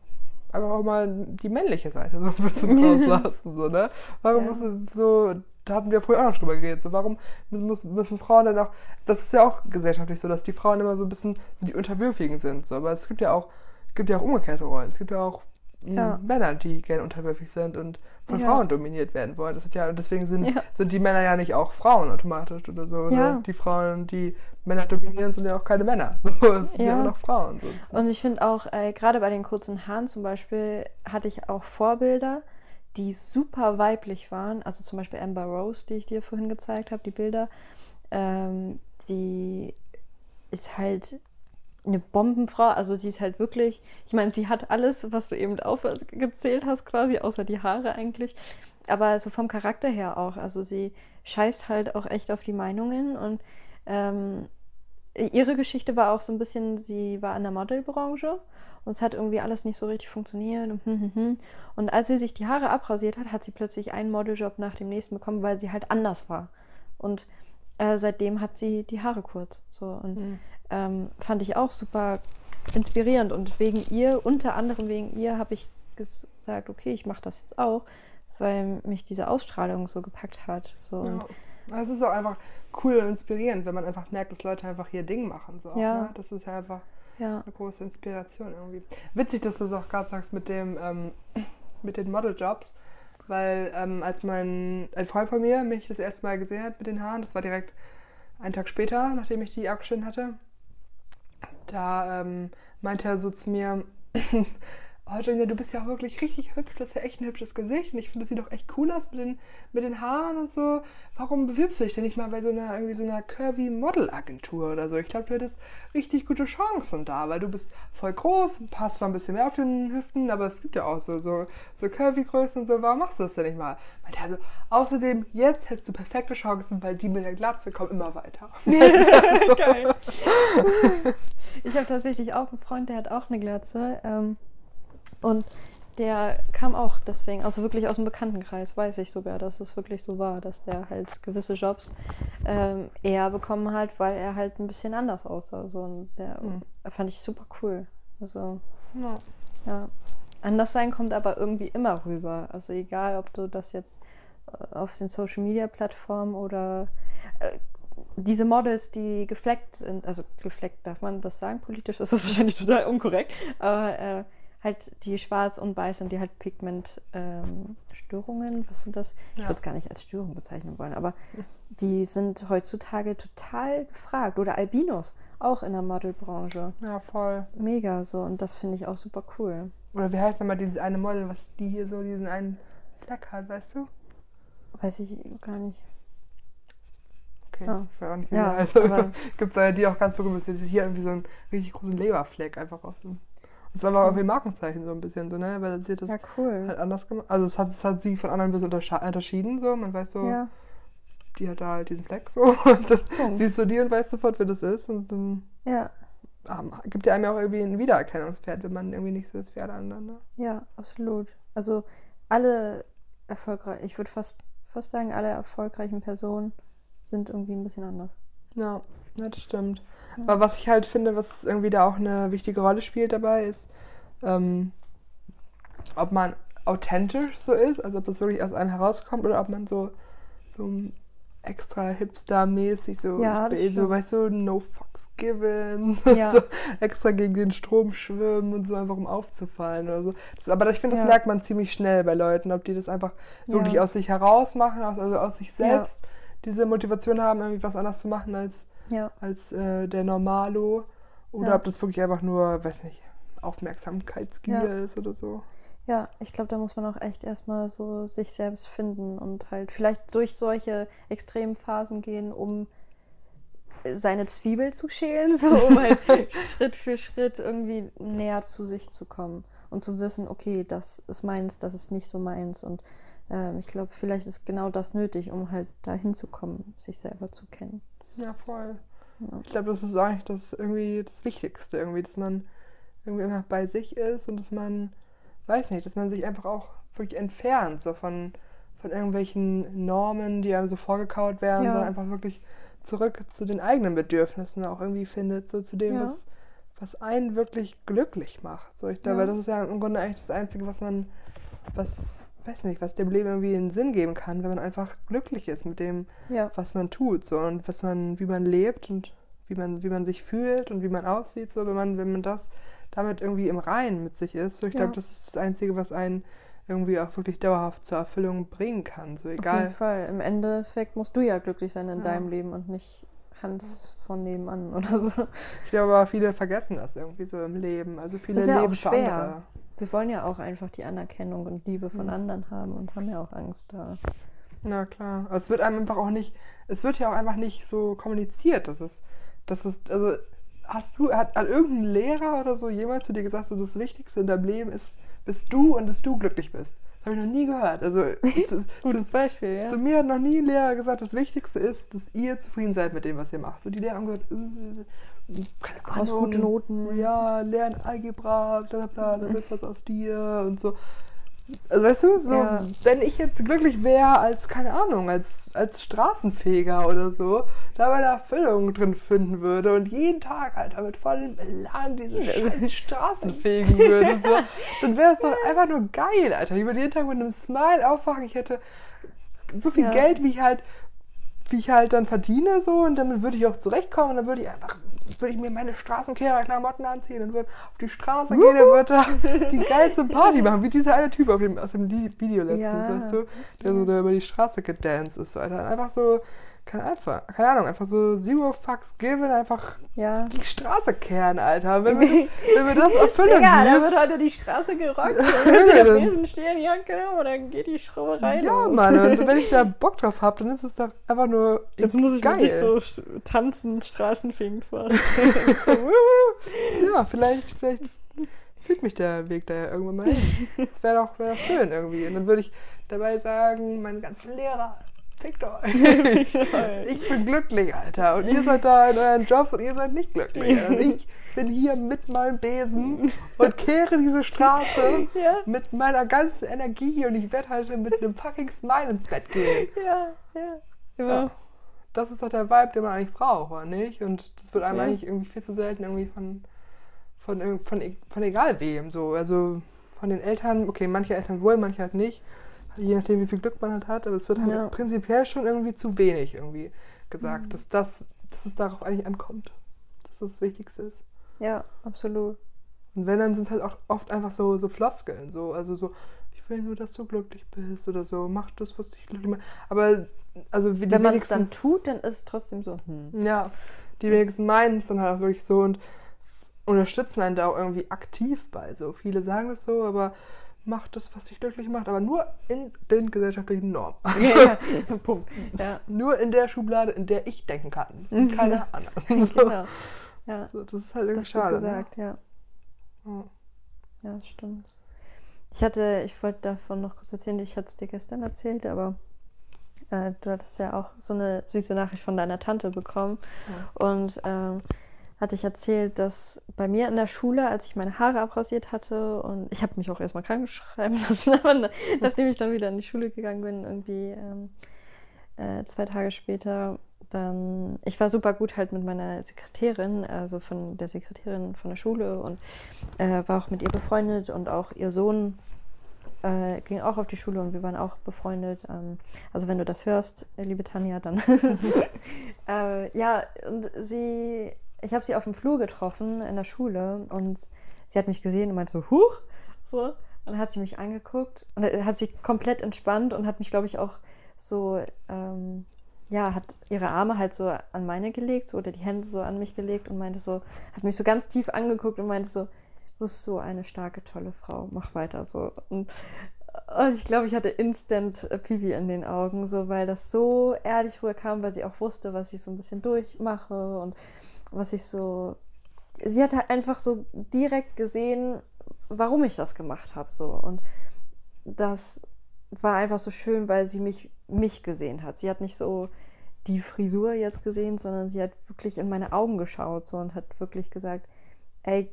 einfach auch mal die männliche Seite so ein bisschen rauslassen, so, ne? Warum ja. muss so da hatten wir vorher auch noch drüber geredet. So, warum müssen, müssen Frauen dann auch, das ist ja auch gesellschaftlich so, dass die Frauen immer so ein bisschen die Unterwürfigen sind. So, aber es gibt ja auch, gibt ja auch umgekehrte Rollen. Es gibt ja auch ja. Männer, die gerne unterwürfig sind und von ja. Frauen dominiert werden wollen. Das hat ja, deswegen sind, ja. sind die Männer ja nicht auch Frauen automatisch oder so. Oder die Frauen, die Männer dominieren, sind ja auch keine Männer. So, es sind ja immer noch Frauen. Sonst. Und ich finde auch, äh, gerade bei den kurzen Haaren zum Beispiel, hatte ich auch Vorbilder, die super weiblich waren. Also zum Beispiel Amber Rose, die ich dir vorhin gezeigt habe, die Bilder. Ähm, die ist halt eine Bombenfrau. Also sie ist halt wirklich, ich meine, sie hat alles, was du eben aufgezählt hast, quasi, außer die Haare eigentlich. Aber so vom Charakter her auch. Also sie scheißt halt auch echt auf die Meinungen und ähm, ihre Geschichte war auch so ein bisschen, sie war in der Modelbranche und es hat irgendwie alles nicht so richtig funktioniert. Und, hm, hm, hm. und als sie sich die Haare abrasiert hat, hat sie plötzlich einen Modeljob nach dem nächsten bekommen, weil sie halt anders war. Und äh, seitdem hat sie die Haare kurz. So und mhm. ähm, fand ich auch super inspirierend. Und wegen ihr, unter anderem wegen ihr, habe ich gesagt, okay, ich mache das jetzt auch, weil mich diese Ausstrahlung so gepackt hat. So. Ja. Es ist auch einfach cool und inspirierend, wenn man einfach merkt, dass Leute einfach ihr Ding machen. So, ja. Ne? Das ist ja einfach ja. eine große Inspiration irgendwie. Witzig, dass du es auch gerade sagst mit dem ähm, mit den Modeljobs. Weil ähm, als mein ein Freund von mir mich das erste Mal gesehen hat mit den Haaren, das war direkt einen Tag später, nachdem ich die abgeschnitten hatte, da ähm, meinte er so zu mir, oh Julia, du bist ja auch wirklich richtig hübsch, du hast ja echt ein hübsches Gesicht und ich finde, das sieht doch echt cool aus mit den, mit den Haaren und so. Warum bewirbst du dich denn nicht mal bei so einer, irgendwie so einer curvy Model-Agentur oder so? Ich glaube, du hättest richtig gute Chancen da, weil du bist voll groß, passt zwar ein bisschen mehr auf den Hüften, aber es gibt ja auch so, so, so curvy Größen und so. Warum machst du das denn nicht mal? Meinte also, außerdem, jetzt hättest du perfekte Chancen, weil die mit der Glatze kommen immer weiter. Geil. ich habe tatsächlich auch einen Freund, der hat auch eine Glatze. Ähm und der kam auch deswegen, also wirklich aus dem Bekanntenkreis, weiß ich sogar, dass es wirklich so war, dass der halt gewisse Jobs ähm, eher bekommen hat, weil er halt ein bisschen anders aussah. So ein sehr, mhm. fand ich super cool. Also, ja. ja. Anders sein kommt aber irgendwie immer rüber. Also egal, ob du das jetzt äh, auf den Social Media Plattformen oder äh, diese Models, die gefleckt sind, also gefleckt darf man das sagen, politisch ist das wahrscheinlich total unkorrekt, aber äh, halt die schwarz und weiß sind, die halt Pigmentstörungen, ähm, was sind das? Ich würde es gar nicht als Störung bezeichnen wollen, aber die sind heutzutage total gefragt. Oder Albinos, auch in der Modelbranche. Ja, voll. Mega so und das finde ich auch super cool. Oder wie heißt nochmal dieses eine Model, was die hier so diesen einen Fleck hat, weißt du? Weiß ich gar nicht. Okay, ah. ich weiß auch nicht, wie ja, also, gibt es die auch ganz berühmt ist. Hier irgendwie so einen richtig großen Leberfleck einfach auf dem das war aber irgendwie Markenzeichen so ein bisschen, so, ne? Weil sie hat das ja, cool. halt anders gemacht. Also es hat, es hat sie von anderen ein bisschen unterschieden, so. Man weiß so, ja. die hat da halt diesen Fleck so. Und dann Punkt. siehst du die und weißt sofort, wer das ist. Und dann ja. Gibt ja einem ja auch irgendwie ein Wiedererkennungspferd, wenn man irgendwie nicht so das Pferd anderen. Ne? Ja, absolut. Also alle erfolgreich, ich würde fast, fast sagen, alle erfolgreichen Personen sind irgendwie ein bisschen anders. Ja. Ja, das stimmt. Ja. Aber was ich halt finde, was irgendwie da auch eine wichtige Rolle spielt dabei, ist, ähm, ob man authentisch so ist, also ob das wirklich aus einem herauskommt oder ob man so, so extra hipster-mäßig so, ja, so, weißt du, no fucks given, ja. so extra gegen den Strom schwimmen und so einfach um aufzufallen oder so. Das, aber ich finde, das ja. merkt man ziemlich schnell bei Leuten, ob die das einfach wirklich aus sich heraus machen, also aus sich selbst diese Motivation haben, irgendwie was anders zu machen als ja. als äh, der Normalo. Oder ja. ob das wirklich einfach nur, weiß nicht, Aufmerksamkeitsgier ja. ist oder so. Ja, ich glaube, da muss man auch echt erstmal so sich selbst finden und halt vielleicht durch solche extremen Phasen gehen, um seine Zwiebel zu schälen, so um halt Schritt für Schritt irgendwie näher zu sich zu kommen und zu wissen, okay, das ist meins, das ist nicht so meins. Und ähm, ich glaube, vielleicht ist genau das nötig, um halt dahin zu kommen, sich selber zu kennen. Ja, voll. Ja. Ich glaube, das ist eigentlich das irgendwie das Wichtigste, irgendwie, dass man irgendwie immer bei sich ist und dass man, weiß nicht, dass man sich einfach auch wirklich entfernt, so von, von irgendwelchen Normen, die einem so vorgekaut werden, ja. sondern einfach wirklich zurück zu den eigenen Bedürfnissen auch irgendwie findet, so zu dem, ja. was, was einen wirklich glücklich macht. So, ich glaube, das ist ja im Grunde eigentlich das Einzige, was man, was weiß nicht, was dem Leben irgendwie einen Sinn geben kann, wenn man einfach glücklich ist mit dem, ja. was man tut, so und was man, wie man lebt und wie man, wie man sich fühlt und wie man aussieht, so wenn man, wenn man das damit irgendwie im Reinen mit sich ist. So, ich Ja. glaube, das ist das Einzige, was einen irgendwie auch wirklich dauerhaft zur Erfüllung bringen kann. So Auf jeden egal. Fall. Im Endeffekt musst du ja glücklich sein in Ja. deinem Leben und nicht Hans von nebenan oder so. Ich glaube aber, viele vergessen das irgendwie so im Leben. Also viele Ist ja auch leben für schwer. Wir wollen ja auch einfach die Anerkennung und Liebe von Mhm. anderen haben und haben ja auch Angst da. Na klar. Aber es wird einem einfach auch nicht, es wird ja auch einfach nicht so kommuniziert. Das ist, das ist, also hast du, hat, hat irgendein Lehrer oder so jemals zu dir gesagt, so das Wichtigste in deinem Leben ist, bist du und dass du glücklich bist? Das habe ich noch nie gehört. Also zu, Gutes zu, Beispiel, ja. zu mir hat noch nie ein Lehrer gesagt, das Wichtigste ist, dass ihr zufrieden seid mit dem, was ihr macht. Und die Lehrer haben gesagt, äh, keine Ahnung, gute Noten. Ja, lern Algebra, bla bla bla, da wird was aus dir und so. Also weißt du, so, Ja. wenn ich jetzt glücklich wäre als, keine Ahnung, als, als Straßenfeger oder so, da meine Erfüllung drin finden würde und jeden Tag, Alter, mit vollem Elan diese scheiß Straßen fegen würde, so, dann wäre es doch einfach nur geil, Alter. Ich würde jeden Tag mit einem Smile aufwachen, ich hätte so viel Ja. Geld, wie ich halt wie ich halt dann verdiene so und damit würde ich auch zurechtkommen und dann würde ich einfach würde ich mir meine Straßenkehrerklamotten anziehen und würde auf die Straße gehen und würde da die geilste Party machen, wie dieser eine Typ dem, aus dem Video letztens, Ja. weißt du, der so da über die Straße gedanced ist, Alter. Einfach so, keine, Ahnung, keine Ahnung, einfach so zero fucks given, einfach Ja. die Straße kehren, Alter. Wenn wir, wenn wir das erfüllen, Digga, da wir- wird heute die Straße gerockt. Ja, Dann ist der dann- Besensternjacke und dann geht die Schrauberei ja, los. Mann, und wenn ich da Bock drauf habe, dann ist es doch einfach nur Jetzt muss ich geil. wirklich so tanzen, Straßenfegen vorstellen. so. Ja, vielleicht, vielleicht führt mich der Weg da ja irgendwann mal hin. Das wäre doch, wär doch schön irgendwie. Und dann würde ich dabei sagen, meine ganzen Lehrer, fickt euch. Ich bin glücklich, Alter. Und ihr seid da in euren Jobs und ihr seid nicht glücklich. Und ich bin hier mit meinem Besen und kehre diese Straße ja, mit meiner ganzen Energie und ich werde heute mit einem fucking Smile ins Bett gehen. ja, ja. Immer. Ja. Das ist doch der Vibe, den man eigentlich braucht, oder nicht? Und das wird einem Ja. eigentlich irgendwie viel zu selten irgendwie von, von, irg- von, e- von egal wem so. Also von den Eltern, okay, manche Eltern wohl, manche halt nicht. Je nachdem, wie viel Glück man halt hat, aber es wird halt Ja. prinzipiell schon irgendwie zu wenig irgendwie gesagt, Mhm. dass, das, dass es darauf eigentlich ankommt. Dass das das Wichtigste ist. ja, absolut. Und wenn, dann sind es halt auch oft einfach so, so Floskeln. So, also so, ich will nur, dass du glücklich bist oder so, mach das, was dich glücklich macht. Aber also Wenn man es dann tut, dann ist es trotzdem so. Hm. ja, die wenigsten meinen es dann halt auch wirklich so und unterstützen einen da auch irgendwie aktiv bei. So viele sagen das so, aber mach das, was dich glücklich macht, aber nur in den gesellschaftlichen Normen. ja, ja. Punkt. Ja, Nur in der Schublade, in der ich denken kann. Keine anderen. So. genau. Ja, So, das ist halt irgendwie das schade. gesagt, ja. Ne? Ja, das stimmt. Ich hatte, ich wollte davon noch kurz erzählen, ich hatte es dir gestern erzählt, aber äh, du hattest ja auch so eine süße Nachricht von deiner Tante bekommen. Und ähm, hatte ich erzählt, dass bei mir in der Schule, als ich meine Haare abrasiert hatte, und ich habe mich auch erstmal krank schreiben lassen, aber na- nachdem ich dann wieder in die Schule gegangen bin, irgendwie ähm, äh, zwei Tage später, dann, ich war super gut halt mit meiner Sekretärin, also von der Sekretärin von der Schule und äh, war auch mit ihr befreundet und auch ihr Sohn äh, ging auch auf die Schule und wir waren auch befreundet. Ähm, also wenn du das hörst, liebe Tanja, dann äh, ja, und sie, ich habe sie auf dem Flur getroffen in der Schule und sie hat mich gesehen und meinte so, huch, so. Und dann hat sie mich angeguckt und hat sie komplett entspannt und hat mich, glaube ich, auch so, ähm, ja, hat ihre Arme halt so an meine gelegt so, oder die Hände so an mich gelegt und meinte so, hat mich so ganz tief angeguckt und meinte so, du bist so eine starke, tolle Frau, mach weiter so. Und, und ich glaube, ich hatte instant äh, Pipi in den Augen, so, weil das so ehrlich rüberkam, weil sie auch wusste, was ich so ein bisschen durchmache und was ich so. Sie hat halt einfach so direkt gesehen, warum ich das gemacht habe, so. Und das war einfach so schön, weil sie mich, mich gesehen hat. Sie hat nicht so die Frisur jetzt gesehen, sondern sie hat wirklich in meine Augen geschaut so und hat wirklich gesagt, ey,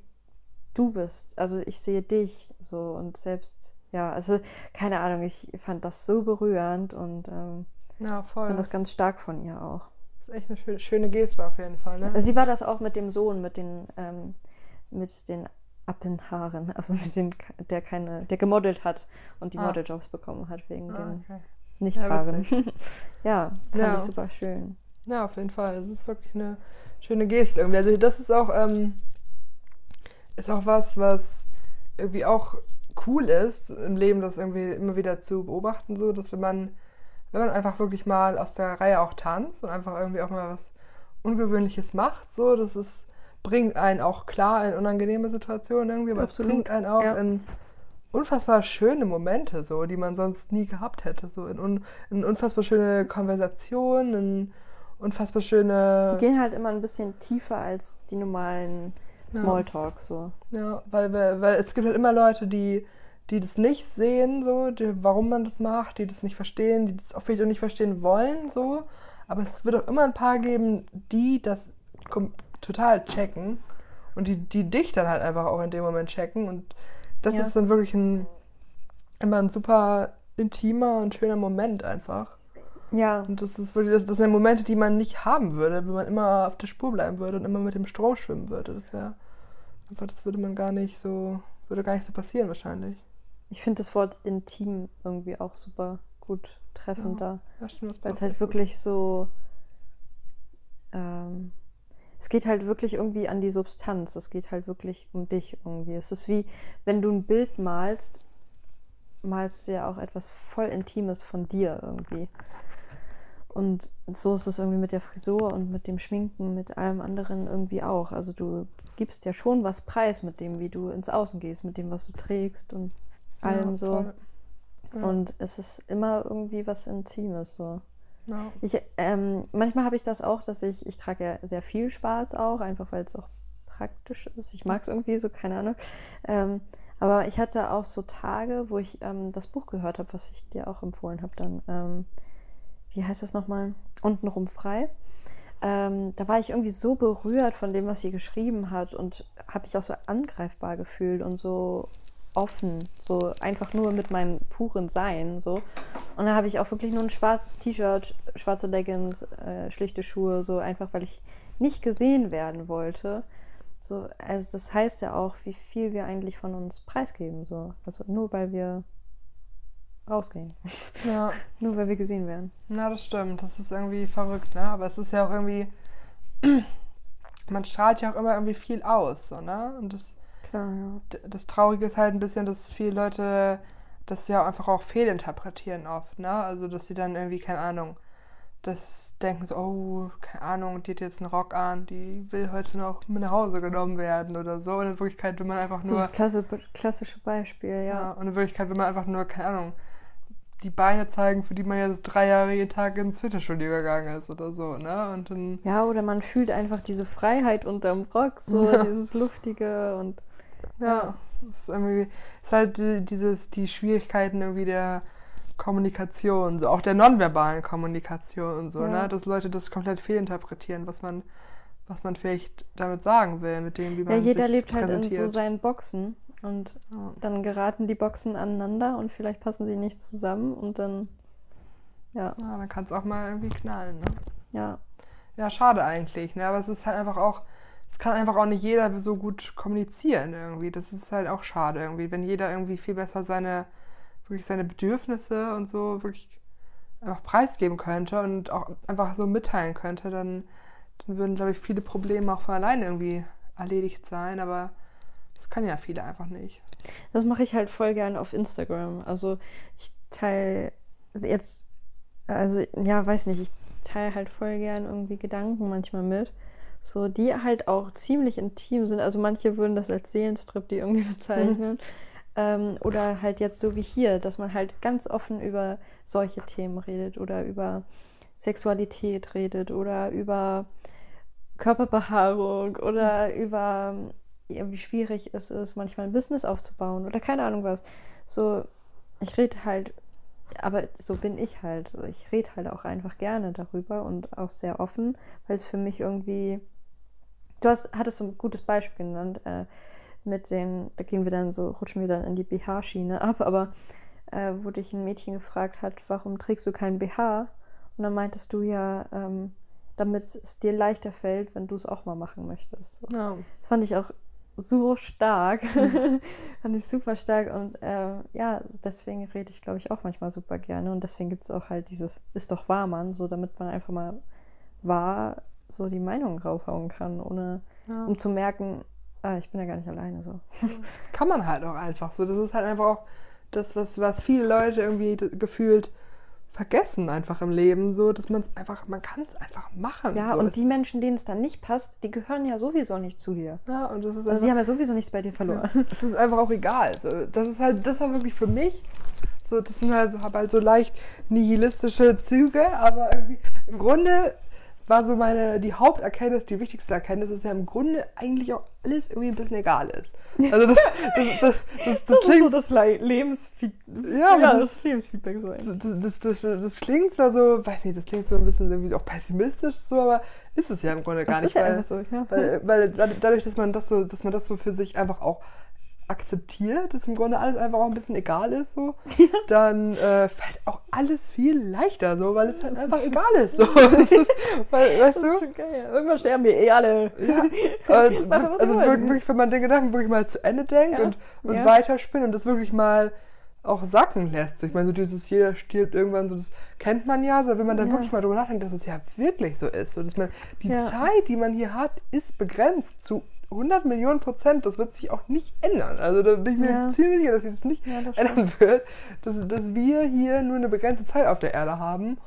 du bist, also ich sehe dich so und selbst, ja, also keine Ahnung, ich fand das so berührend und ähm, Ja, fand das ganz stark von ihr auch. ist echt eine schöne, schöne Geste auf jeden Fall, ne? Sie war das auch mit dem Sohn, mit den, ähm, mit den Appenhaaren, also mit den, der keine, der gemodelt hat und die Ah. Modeljobs bekommen hat wegen Ah, den okay. Nichthaaren. Ja, fand Ja. ich super schön. Ja, auf jeden Fall. Es ist wirklich eine schöne Geste irgendwie. Also das ist auch, ähm, ist auch was, was irgendwie auch cool ist im Leben, das irgendwie immer wieder zu beobachten, so, dass wenn man, wenn man einfach wirklich mal aus der Reihe auch tanzt und einfach irgendwie auch mal was Ungewöhnliches macht, so, das ist, bringt einen auch klar in unangenehme Situationen irgendwie, aber Absolut. es bringt einen auch ja. in unfassbar schöne Momente, so, die man sonst nie gehabt hätte, so, in, un, in unfassbar schöne Konversationen, in unfassbar schöne. Die gehen halt immer ein bisschen tiefer als die normalen Smalltalk so. Ja, weil, weil es gibt halt immer Leute, die, die das nicht sehen, so, die, warum man das macht, die das nicht verstehen, die das auch vielleicht auch nicht verstehen wollen, so. Aber es wird auch immer ein paar geben, die das total checken und die, die dich dann halt einfach auch in dem Moment checken. Und das ja. ist dann wirklich ein, immer ein super intimer und schöner Moment einfach. Ja. Und das ist wirklich, das, das sind Momente, die man nicht haben würde, wenn man immer auf der Spur bleiben würde und immer mit dem Strom schwimmen würde. Das wäre einfach, das würde man gar nicht so, würde gar nicht so passieren wahrscheinlich. Ich finde das Wort intim irgendwie auch super gut treffend ja, da. Weil es halt wirklich so. Ähm, es geht halt wirklich irgendwie an die Substanz. Es geht halt wirklich um dich irgendwie. Es ist wie, wenn du ein Bild malst, malst du ja auch etwas voll Intimes von dir irgendwie. Und so ist es irgendwie mit der Frisur und mit dem Schminken, mit allem anderen irgendwie auch. Also du gibst ja schon was preis mit dem, wie du ins Außen gehst, mit dem, was du trägst und allem ja, so. Ja. Und es ist immer irgendwie was Intimes so. Ja. Ich, ähm, manchmal habe ich das auch, dass ich, ich trage ja sehr viel Schwarz auch, einfach weil es auch praktisch ist. Ich mag es irgendwie so, keine Ahnung. Ähm, aber ich hatte auch so Tage, wo ich ähm, das Buch gehört habe, was ich dir auch empfohlen habe dann ähm, wie heißt das nochmal? Untenrum frei. Ähm, da war ich irgendwie so berührt von dem, was sie geschrieben hat und habe mich auch so angreifbar gefühlt und so offen, so einfach nur mit meinem puren Sein, so. Und da habe ich auch wirklich nur ein schwarzes T-Shirt, schwarze Leggings, äh, schlichte Schuhe, so einfach, weil ich nicht gesehen werden wollte. So, also das heißt ja auch, wie viel wir eigentlich von uns preisgeben, so. Also nur weil wir rausgehen. Ja. Nur weil wir gesehen werden. Na, das stimmt. Das ist irgendwie verrückt, ne? Aber es ist ja auch irgendwie. man strahlt ja auch immer irgendwie viel aus, so, ne? Und das. Klar, ja. Das Traurige ist halt ein bisschen, dass viele Leute das ja einfach auch fehlinterpretieren oft, ne? Also, dass sie dann irgendwie, keine Ahnung, das denken so, oh, keine Ahnung, die hat jetzt einen Rock an, die will heute noch mit nach Hause genommen werden oder so. Und in Wirklichkeit will man einfach nur. So das klasse, klassische Beispiel, ja. ja. Und in Wirklichkeit will man einfach nur, keine Ahnung, die Beine zeigen, für die man jetzt drei Jahre jeden Tag ins Fitnessstudio gegangen ist oder so, ne? Und dann ja, oder man fühlt einfach diese Freiheit unterm Rock, so ja. dieses Luftige und ja, ja. Es ist irgendwie ist halt die, dieses die Schwierigkeiten irgendwie der Kommunikation, so auch der nonverbalen Kommunikation und so, ja. ne? Dass Leute das komplett fehlinterpretieren, was man was man vielleicht damit sagen will, mit dem, wie man Ja, jeder lebt halt in so seinen Boxen. Und ja. dann geraten die Boxen aneinander und vielleicht passen sie nicht zusammen und dann, ja. Ja, dann kann es auch mal irgendwie knallen, ne? Ja. Ja, schade eigentlich, ne? Aber es ist halt einfach auch, es kann einfach auch nicht jeder so gut kommunizieren irgendwie. Das ist halt auch schade irgendwie, wenn jeder irgendwie viel besser seine, wirklich seine Bedürfnisse und so wirklich einfach preisgeben könnte und auch einfach so mitteilen könnte, dann, dann würden, glaube ich, viele Probleme auch von alleine irgendwie erledigt sein. Aber das kann ja viele einfach nicht. Das mache ich halt voll gerne auf Instagram. Also ich teile jetzt, also ja, weiß nicht, ich teile halt voll gern irgendwie Gedanken manchmal mit. So, die halt auch ziemlich intim sind. Also manche würden das als Seelenstrip, die irgendwie bezeichnen. Mhm. Ähm, oder halt jetzt so wie hier, dass man halt ganz offen über solche Themen redet oder über Sexualität redet oder über Körperbehaarung oder über wie schwierig es ist, manchmal ein Business aufzubauen oder keine Ahnung was. So, ich rede halt, aber so bin ich halt. Ich rede halt auch einfach gerne darüber und auch sehr offen, weil es für mich irgendwie. Du hast, hattest so ein gutes Beispiel genannt, äh, mit den, da gehen wir dann so, rutschen wir dann in die BH-Schiene ab, aber äh, wo dich ein Mädchen gefragt hat, warum trägst du keinen BH? Und dann meintest du ja, ähm, damit es dir leichter fällt, wenn du es auch mal machen möchtest. So. Ja. Das fand ich auch so stark. Mhm. Fand ich super stark. Und äh, ja, deswegen rede ich, glaube ich, auch manchmal super gerne. Und deswegen gibt es auch halt dieses Ist doch wahr, Mann, so damit man einfach mal wahr so die Meinung raushauen kann, ohne ja. um zu merken, ah, ich bin ja gar nicht alleine so. Kann man halt auch einfach so. Das ist halt einfach auch das, was, was viele Leute irgendwie gefühlt vergessen einfach im Leben, so dass man es einfach, man kann es einfach machen. Ja, so. und die Menschen, denen es dann nicht passt, die gehören ja sowieso nicht zu dir. Ja, und das ist Also die haben ja sowieso nichts bei dir verloren. Ja, das ist einfach auch egal. So, das ist halt, das war wirklich für mich. So, das sind halt so, habe halt so leicht nihilistische Züge, aber irgendwie im Grunde war so meine, die Haupterkenntnis, die wichtigste Erkenntnis ist ja im Grunde eigentlich auch alles irgendwie ein bisschen egal ist. Also das, das, das, das, das, ist so das Le Lebensfeedback. Ja, ja, das- das Lebensfeedback so. das, das, das, das klingt zwar so, weiß nicht, das klingt so ein bisschen irgendwie auch pessimistisch so, aber ist es ja im Grunde gar Das nicht. ist ja weil, einfach so, ja. weil, weil dad- dadurch, dass man das so, dass man das so für sich einfach auch akzeptiert, dass im Grunde alles einfach auch ein bisschen egal ist, so, dann äh, fällt auch alles viel leichter, so, weil es halt Das ist einfach schon- egal ist. So. Das ist, weil, weißt Das ist du? schon geil. Irgendwann sterben wir eh alle. Ja, was also wirklich, wenn man den Gedanken wirklich mal zu Ende denkt Ja, und, und ja. weiterspinnt und das wirklich mal auch sacken lässt. Ich meine, so dieses jeder stirbt irgendwann, so das kennt man ja, so wenn man dann Ja. wirklich mal drüber nachdenkt, dass es ja wirklich so ist. So, dass man die Ja. Zeit, die man hier hat, ist begrenzt zu 100 Millionen Prozent. Das wird sich auch nicht ändern. Also da bin ich mir Ja. ziemlich sicher, dass sich das nicht Ja, das ändern wird. Dass, dass wir hier nur eine begrenzte Zeit auf der Erde haben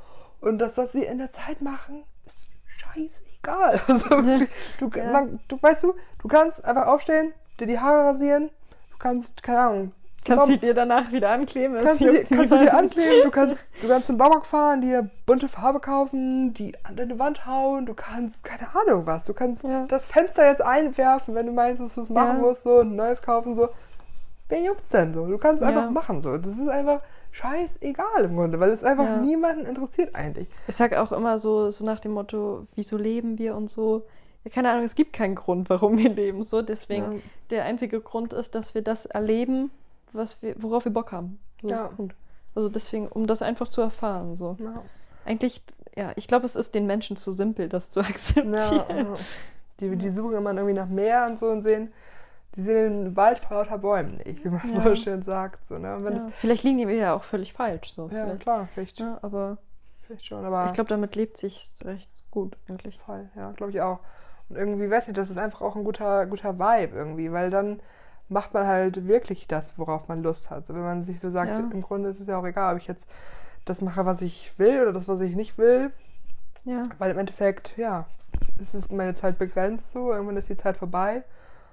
und das, was wir in der Zeit machen, ist scheißegal. Also wirklich, du, Ja. man, du weißt du, du kannst einfach aufstehen, dir die Haare rasieren, du kannst, keine Ahnung, Kannst du dir danach wieder ankleben? kannst, du dir, kannst du dir ankleben, du kannst, du kannst zum Baumarkt fahren, dir bunte Farbe kaufen, die an deine Wand hauen, du kannst, keine Ahnung was, du kannst Ja. das Fenster jetzt einwerfen, wenn du meinst, dass du es machen Ja. musst, so ein neues kaufen, so. Wer juckt's denn so? Du kannst Ja. einfach machen, so. Das ist einfach scheißegal im Grunde, weil es einfach niemanden interessiert eigentlich. Ich sag auch immer so, so nach dem Motto, wieso leben wir und so. Ja, keine Ahnung, es gibt keinen Grund, warum wir leben. So, deswegen, Ja. der einzige Grund ist, dass wir das erleben, was wir, worauf wir Bock haben. So, Ja. Also deswegen, um das einfach zu erfahren. So. Ja. Eigentlich, ja, ich glaube, es ist den Menschen zu simpel, das zu akzeptieren. Ja. Die, die suchen immer irgendwie nach Meer und so und sehen, die sehen den Wald vor lauter Bäumen nicht, wie man Ja. so schön sagt. So, ne? Ja. Vielleicht liegen wir ja auch völlig falsch. So, ja, vielleicht. klar, vielleicht, Ja, aber vielleicht schon, aber ich glaube, damit lebt sich recht gut eigentlich. voll, ja, glaube ich auch. Und irgendwie, weiß nicht, das ist einfach auch ein guter, guter Vibe irgendwie, weil dann macht man halt wirklich das, worauf man Lust hat. So, wenn man sich so sagt, Ja. im Grunde ist es ja auch egal, ob ich jetzt das mache, was ich will oder das, was ich nicht will, Ja, weil im Endeffekt, ja, es ist meine Zeit begrenzt so, irgendwann ist die Zeit vorbei.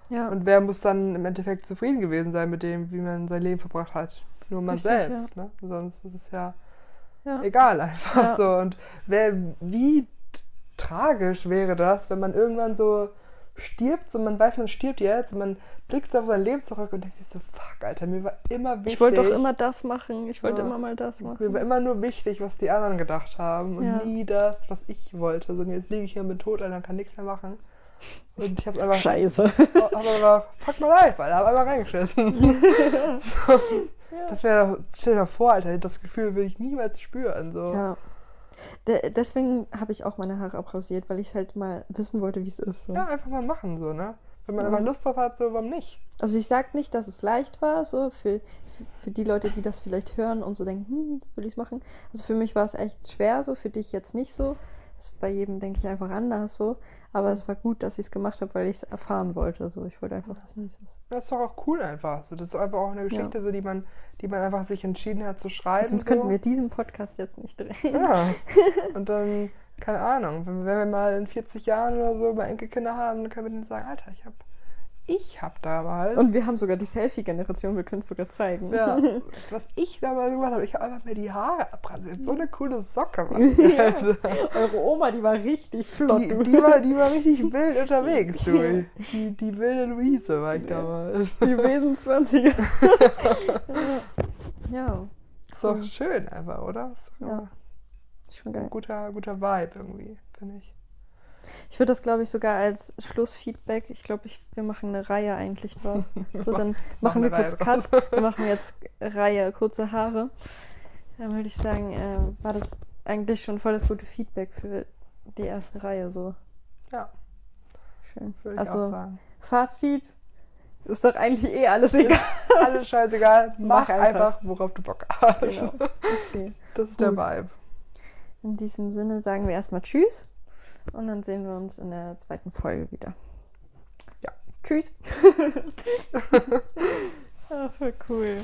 ja. Und wer muss dann im Endeffekt zufrieden gewesen sein mit dem, wie man sein Leben verbracht hat? Nur man Richtig, selbst, ne? Sonst ist es ja ja. egal einfach Ja. so. Und wer, wie tragisch wäre das, wenn man irgendwann so stirbt, so man weiß, man stirbt jetzt und man blickt auf sein Leben zurück und denkt sich so, fuck, Alter, mir war immer wichtig. Ich wollte doch immer das machen. Ich wollte Ja. immer mal das Mir war machen. immer nur wichtig, was die anderen gedacht haben und Ja. nie das, was ich wollte. So, und jetzt liege ich hier mit tot, Alter, und kann nichts mehr machen. Und ich habe einfach Scheiße. hab einfach, fuck my life, Alter, hab einfach reingeschissen. so, das wäre, stell dir mal vor, Alter, das Gefühl will ich niemals spüren. So. Ja. De deswegen habe ich auch meine Haare abrasiert, weil ich halt mal wissen wollte, wie es ist. So. Ja, einfach mal machen, so, ne? Wenn man Ja. einfach Lust drauf hat, so, warum nicht? Also ich sage nicht, dass es leicht war, so für, für die Leute, die das vielleicht hören und so denken, hm, will ich es machen. Also für mich war es echt schwer, so für dich jetzt nicht so. Ist bei jedem, denke ich, einfach anders so. Aber es war gut, dass ich es gemacht habe, weil ich es erfahren wollte. So, ich wollte einfach wissen, wie es ist. Das ist doch auch cool einfach. So, das ist einfach auch eine Geschichte, so, die man, die man einfach sich entschieden hat zu schreiben. Sonst so. könnten wir diesen Podcast jetzt nicht drehen. Ja. Und dann, keine Ahnung, wenn, wir mal in 40 Jahren oder so mal Enkelkinder haben, dann können wir denen sagen, Alter, ich hab, ich hab damals, Und wir haben sogar die Selfie-Generation, wir können es sogar zeigen. ja, was ich damals gemacht habe, ich habe einfach mir die Haare abrasiert. So eine coole Socke, Mann. Alter. Eure Oma, die war richtig flott. Die, die, war, die war richtig wild unterwegs, du. Die, die wilde Luise war ich damals. Die wilden 20er. ja, Ist doch schön einfach, oder? Ist Ja. schon geil. ein guter, guter Vibe irgendwie, finde ich. Ich würde das, glaube ich, sogar als Schlussfeedback, ich glaube, ich, wir machen eine Reihe eigentlich draus. So, dann machen wir kurz Cut. Wir machen jetzt Reihe, kurze Haare. Dann würde ich sagen, äh, war das eigentlich schon voll das gute Feedback für die erste Reihe so. Ja, Schön. würde ich Also, auch sagen. Fazit ist doch eigentlich eh alles egal. Alles scheißegal, mach, Mach einfach. einfach. worauf du Bock hast. genau. Okay. Das ist der Gut. Vibe. In diesem Sinne sagen wir erstmal Tschüss und dann sehen wir uns in der zweiten Folge wieder. Ja, tschüss. Ach, voll cool.